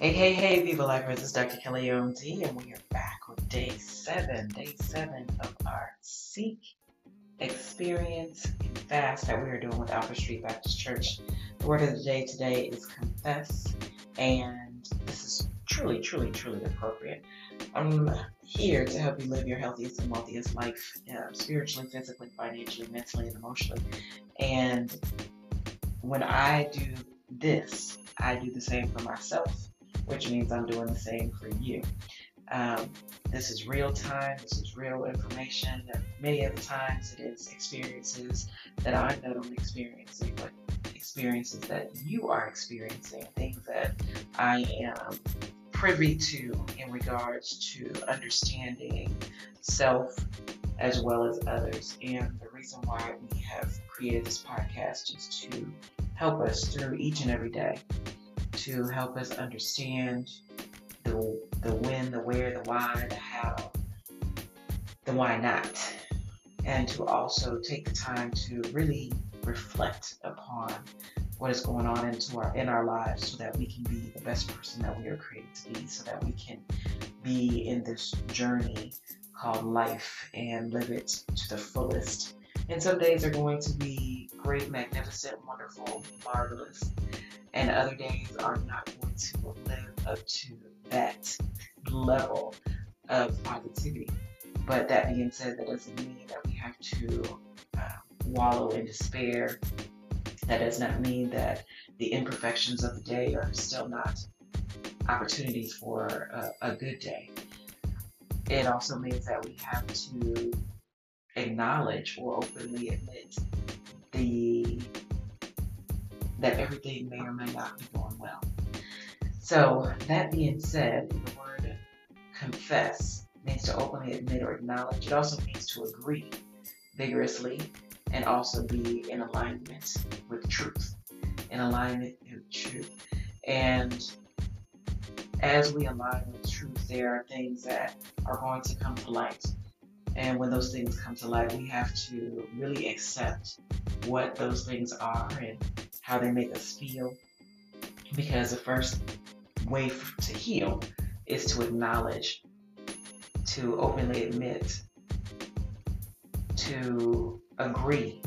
Hey, hey, hey, people this is Dr. Kelly OMD, and we are back with day seven, day seven of our Seek, Experience, Fast that we are doing with Alfred Street Baptist Church. The word of the day today is confess, and this is truly, truly, truly appropriate. I'm here to help you live your healthiest and wealthiest life, uh, spiritually, physically, financially, mentally, and emotionally. And when I do this, I do the same for myself which means I'm doing the same for you. Um, this is real time, this is real information. Many of the times it is experiences that I'm not only experiencing, but experiences that you are experiencing, things that I am privy to in regards to understanding self as well as others. And the reason why we have created this podcast is to help us through each and every day to help us understand the, the when, the where, the why, the how, the why not, and to also take the time to really reflect upon what is going on into our in our lives so that we can be the best person that we are created to be so that we can be in this journey called life and live it to the fullest. And some days are going to be great magnificent wonderful marvelous and other days are not going to live up to that level of positivity. But that being said, that doesn't mean that we have to uh, wallow in despair. That does not mean that the imperfections of the day are still not opportunities for a, a good day. It also means that we have to acknowledge or openly admit the that everything may or may not be going well. So, that being said, the word confess means to openly admit or acknowledge. It also means to agree vigorously and also be in alignment with truth. In alignment with truth. And as we align with truth, there are things that are going to come to light. And when those things come to light, we have to really accept what those things are and how they make us feel. Because the first way to heal is to acknowledge, to openly admit, to agree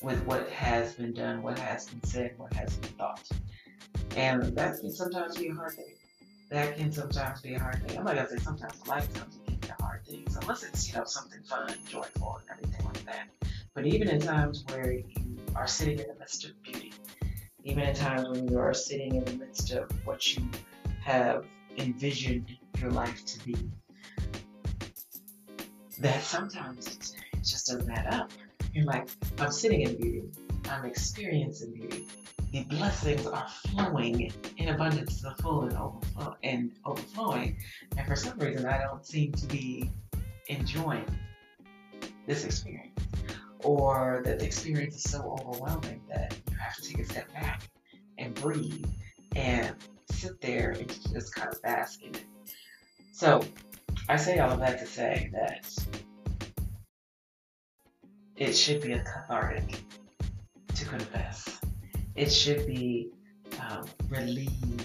with what has been done, what has been said, what has been thought. And that can sometimes be a hard thing. That can sometimes be a hard thing. I'm not gonna say sometimes it can be a hard thing. unless it's, you know, something fun, joyful and everything like that. But even in times where you are sitting in the midst of beauty, even in times when you are sitting in the midst of what you have envisioned your life to be, that sometimes it just doesn't add up. You're like, I'm sitting in beauty, I'm experiencing beauty. The blessings are flowing in abundance to the full and, overflow- and overflowing. And for some reason, I don't seem to be enjoying this experience. Or that the experience is so overwhelming that you have to take a step back and breathe and sit there and just kind of bask in it. So I say all of that to say that it should be a cathartic to confess. It should be um, relieving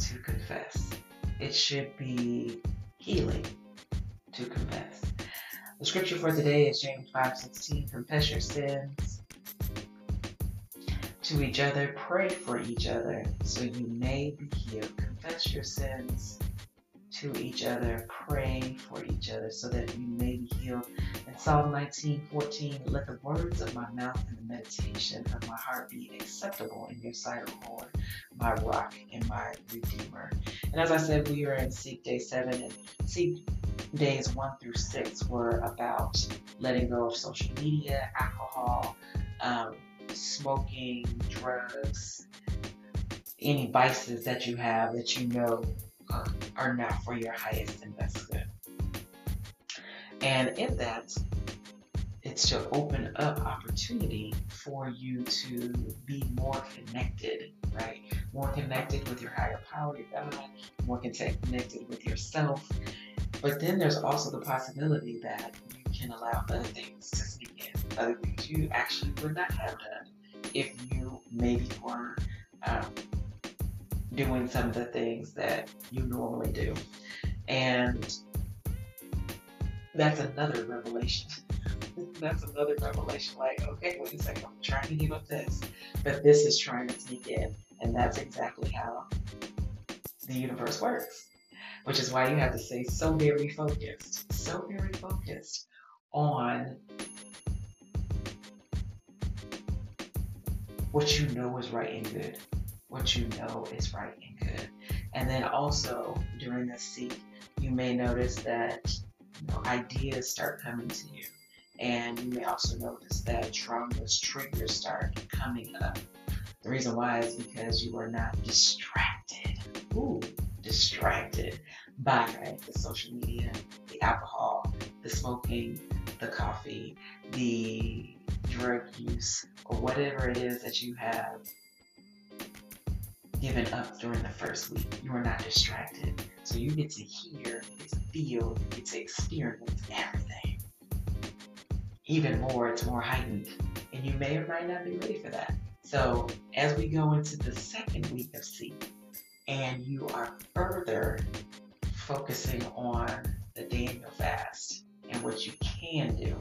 to confess. It should be healing to confess. The scripture for today is James 5:16. Confess your sins to each other, pray for each other so you may be healed. Confess your sins to each other, pray for each other so that you may be healed. In Psalm 19 14, let the words of my mouth and the meditation of my heart be acceptable in your sight, O Lord, my rock and my redeemer. And as I said, we are in Seek Day 7, and Seek Days 1 through 6 were about letting go of social media, alcohol, um, smoking, drugs, any vices that you have that you know uh, are not for your highest and best good. And in that, it's to open up opportunity for you to be more connected, right? More connected with your higher power, your God, more connected with yourself. But then there's also the possibility that you can allow other things to sneak in, other things you actually would not have done if you maybe were um, doing some of the things that you normally do. And that's another revelation. that's another revelation. Like, okay, wait a second, I'm trying to give up this, but this is trying to sneak in. And that's exactly how the universe works, which is why you have to stay so very focused, so very focused on what you know is right and good, what you know is right and good. And then also during this seek, you may notice that you know, ideas start coming to you. And you may also notice that traumas, triggers start coming up. The reason why is because you are not distracted. Ooh, distracted by the social media, the alcohol, the smoking, the coffee, the drug use, or whatever it is that you have given up during the first week. You are not distracted. So you get to hear, you get to feel, you get to experience everything. Even more, it's more heightened. And you may or might not be ready for that. So as we go into the second week of Seek, and you are further focusing on the Daniel fast and what you can do,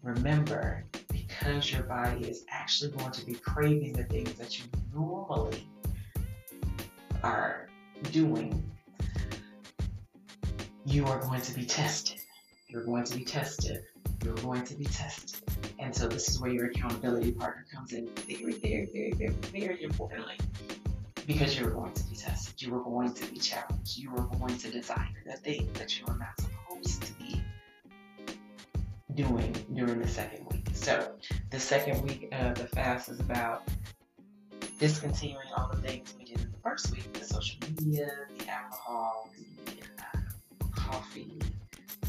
remember because your body is actually going to be craving the things that you normally are doing, you are going to be tested. You're going to be tested. You're going to be tested. And so this is where your accountability partner comes in very, very, very, very, very importantly. Because you were going to be tested. You were going to be challenged. You were going to desire the thing that you were not supposed to be doing during the second week. So the second week of the fast is about discontinuing all the things we did in the first week the social media, the alcohol, the uh, coffee,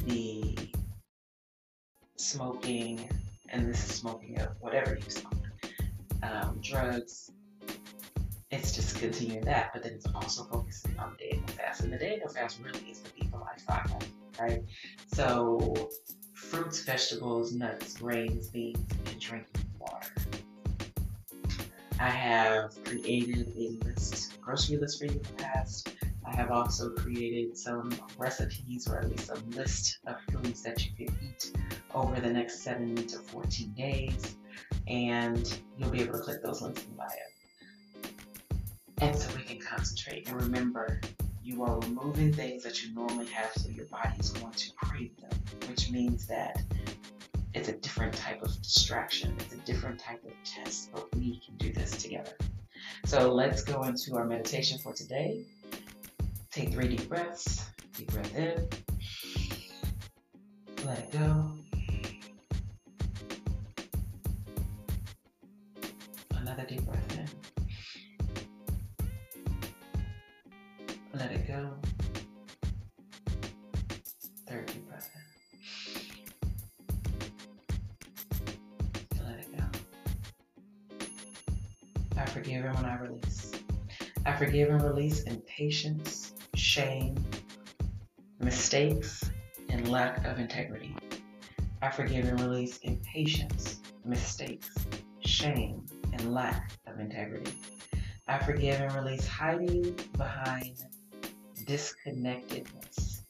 the smoking, and this is smoking of whatever you smoke, um, drugs. It's just continuing that, but then it's also focusing on the Daniel fast. And the Daniel fast really is the Be Life Five, right? So fruits, vegetables, nuts, grains, beans, and drinking water. I have created a list, grocery list for you in the past. I have also created some recipes or at least a list of foods that you can eat over the next 7 to 14 days. And you'll be able to click those links in the bio. And so we can concentrate. And remember, you are removing things that you normally have so your body is going to crave them, which means that it's a different type of distraction, it's a different type of test, but we can do this together. So let's go into our meditation for today. Take three deep breaths. Deep breath in. Let it go. I forgive and when I release. I forgive and release impatience, shame, mistakes, and lack of integrity. I forgive and release impatience, mistakes, shame, and lack of integrity. I forgive and release hiding behind disconnectedness.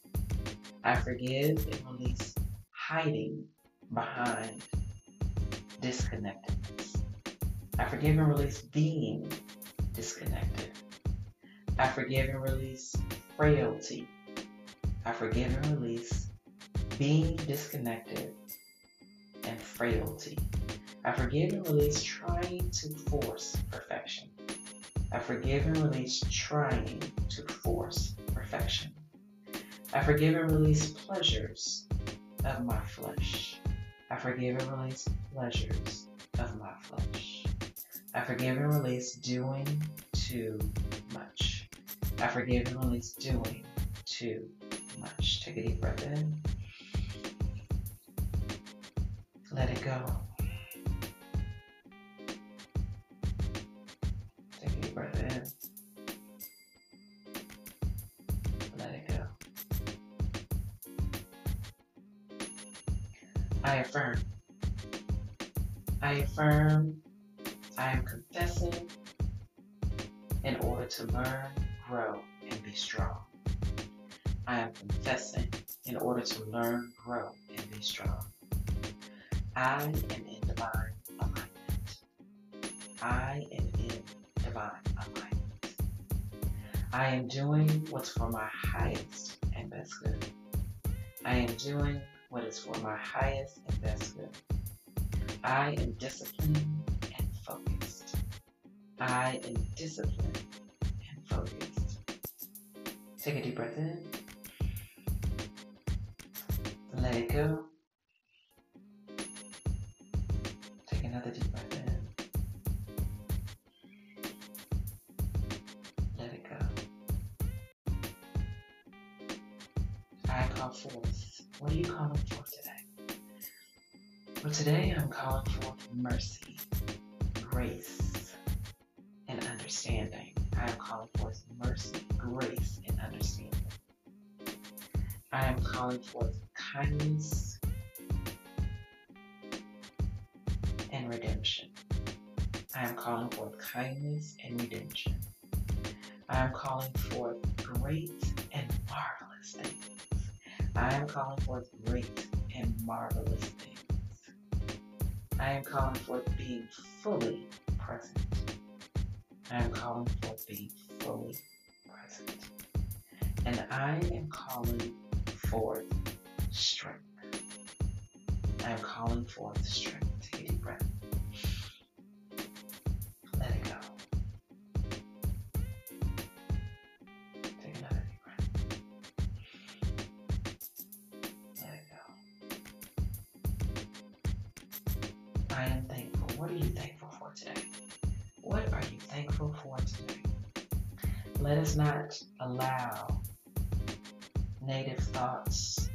I forgive and release hiding behind disconnectedness. I forgive and release being disconnected. I forgive and release frailty. I forgive and release being disconnected and frailty. I forgive and release trying to force perfection. I forgive and release trying to force perfection. I forgive and release pleasures of my flesh. I forgive and release pleasures of my flesh. I forgive and release doing too much. I forgive and release doing too much. Take a deep breath in. Let it go. Take a deep breath in. To learn, grow, and be strong. I am in divine alignment. I am in divine alignment. I am doing what's for my highest and best good. I am doing what is for my highest and best good. I am disciplined and focused. I am disciplined and focused. Take a deep breath in. Let it go. Take another deep breath in. Let it go. I call forth. What are you calling for today? Well, today I'm calling for mercy, grace, and understanding. I am calling forth mercy, grace, and understanding. I am calling forth kindness and redemption. I am calling forth kindness and redemption. I am calling forth great and marvelous things. I am calling forth great and marvelous things. I am calling forth being fully present. I am calling forth being fully present. And I am calling forth strength. I am calling forth strength. Take a deep breath. Let it go. Take another deep breath. Let it go. I am thankful. What are you thankful for today? What are you thankful for today? Let us not allow negative thoughts,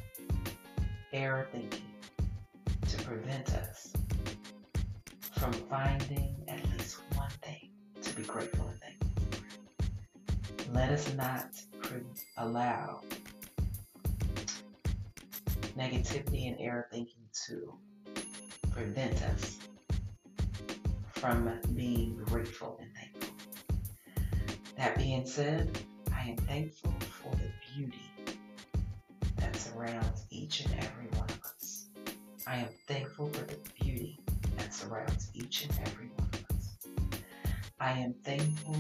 error thinking to prevent us from finding at least one thing to be grateful and thankful. Let us not pre- allow negativity and error thinking to prevent us from being grateful and thankful. That being said, I am thankful for the beauty that surrounds each and every. I am thankful for the beauty that surrounds each and every one of us. I am thankful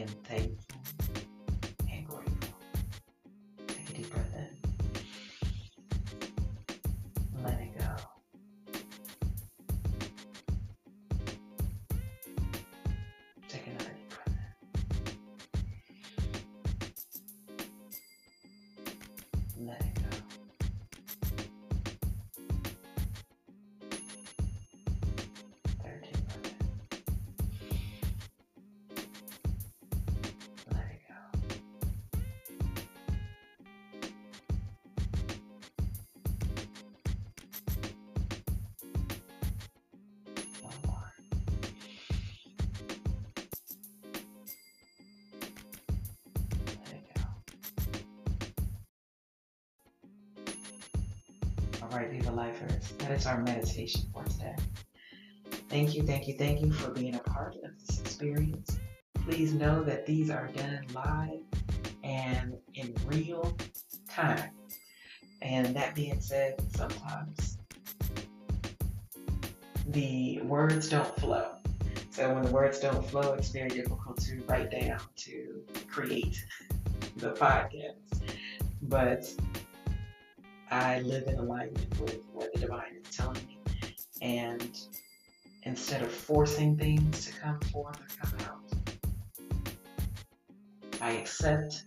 am thankful and grateful. Take a deep breath in. Let it go. Take another deep breath in. Let it go. All right, Viva Lifers, that is our meditation for today. Thank you, thank you, thank you for being a part of this experience. Please know that these are done live and in real time. And that being said, sometimes the words don't flow. So when the words don't flow, it's very difficult to write down to create the podcast. But I live in alignment with what the divine is telling me. And instead of forcing things to come forth or come out, I accept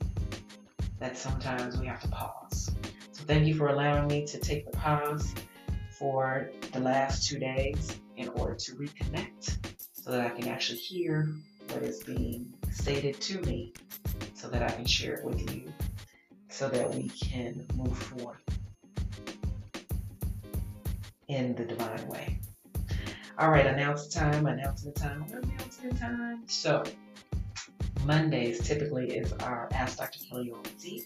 that sometimes we have to pause. So thank you for allowing me to take the pause for the last two days in order to reconnect so that I can actually hear what is being stated to me so that I can share it with you so that we can move forward in the divine way. All right, announce the time, announcement time, announcement time. So, Mondays typically is our Ask Dr. Kelly OMD.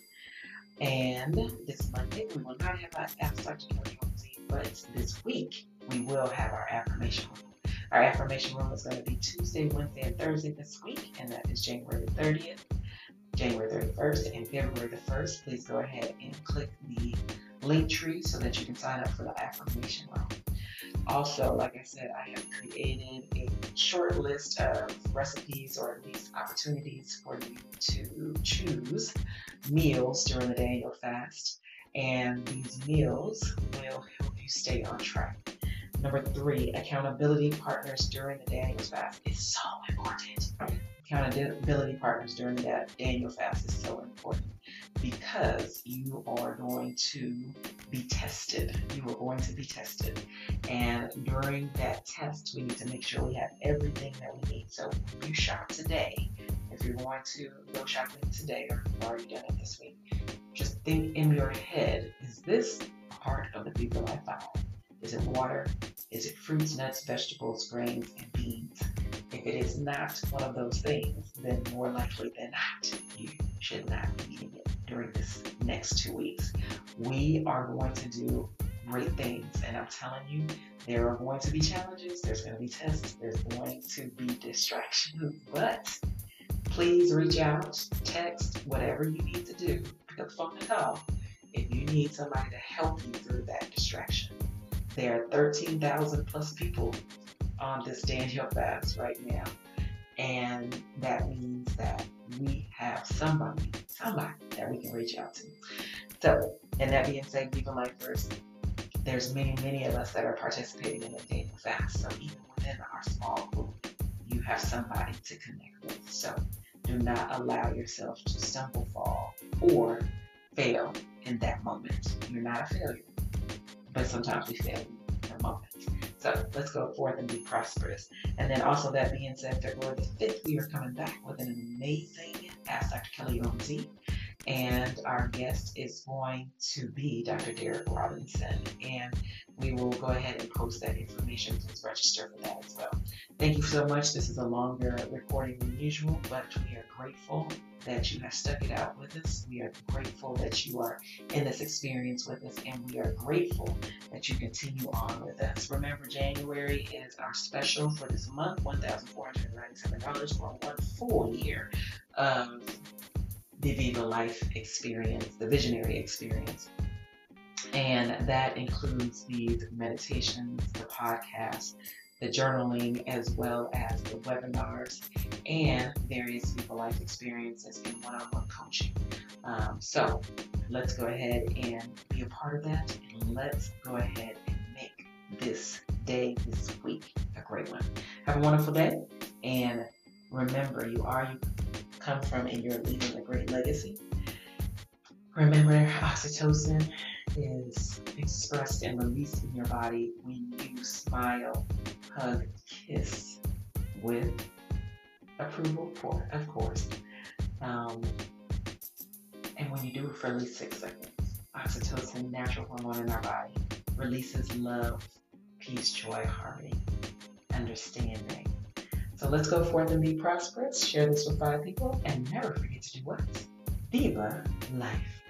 And this Monday, we will not have our Ask Dr. Kelly OMD, but this week, we will have our affirmation room. Our affirmation room is going to be Tuesday, Wednesday, and Thursday this week, and that is January 30th, January 31st, and February the 1st. Please go ahead and click the link tree so that you can sign up for the affirmation room. Also, like I said, I have created a short list of recipes or at least opportunities for you to choose meals during the Daniel fast. And these meals will help you stay on track. Number three, accountability partners during the Daniel fast is so important. Accountability partners during the Daniel fast is so important because you are going to be tested. You are going to be tested. And during that test, we need to make sure we have everything that we need. So you shop today, if you're going to go shopping today or you've already done it this week, just think in your head, is this part of the Viva Life Five? Is it water? Is it fruits, nuts, vegetables, grains, and beans? If it is not one of those things, then more likely than not, you should not be during this next two weeks. We are going to do great things, and I'm telling you, there are going to be challenges, there's going to be tests, there's going to be distractions, but please reach out, text, whatever you need to do. Pick up the phone and call if you need somebody to help you through that distraction. There are 13,000 plus people on this Daniel fast right now. And that means that we have somebody, somebody that we can reach out to. So, and that being said, Viva First, there's many, many of us that are participating in the Daniel fast. So even within our small group, you have somebody to connect with. So do not allow yourself to stumble, fall, or fail in that moment. You're not a failure, but sometimes we fail in the moment. So let's go forth and be prosperous. And then also that being said, February the 5th, we are coming back with an amazing Dr. Kelly OMD. And our guest is going to be Dr. Derek Robinson. And we will go ahead and post that information. Please register for that as well. Thank you so much. This is a longer recording than usual, but we are grateful that you have stuck it out with us. We are grateful that you are in this experience with us, and we are grateful that you continue on with us. Remember, January is our special for this month $1,497 for one full year of the Viva Life experience, the visionary experience. And that includes these meditations, the podcast, the journaling, as well as the webinars and various Viva Life experiences in one on one coaching. Um, so let's go ahead and be a part of that. And let's go ahead and make this day, this week, a great one. Have a wonderful day. And remember, you are, you come from, and you're leaving a great legacy. Remember, oxytocin is expressed and released in your body when you smile hug, kiss with approval, for, of course. Um, and when you do it for at least six seconds, oxytocin, natural hormone in our body, releases love, peace, joy, harmony, understanding. So let's go forth and be prosperous. Share this with five people and never forget to do what? Viva life.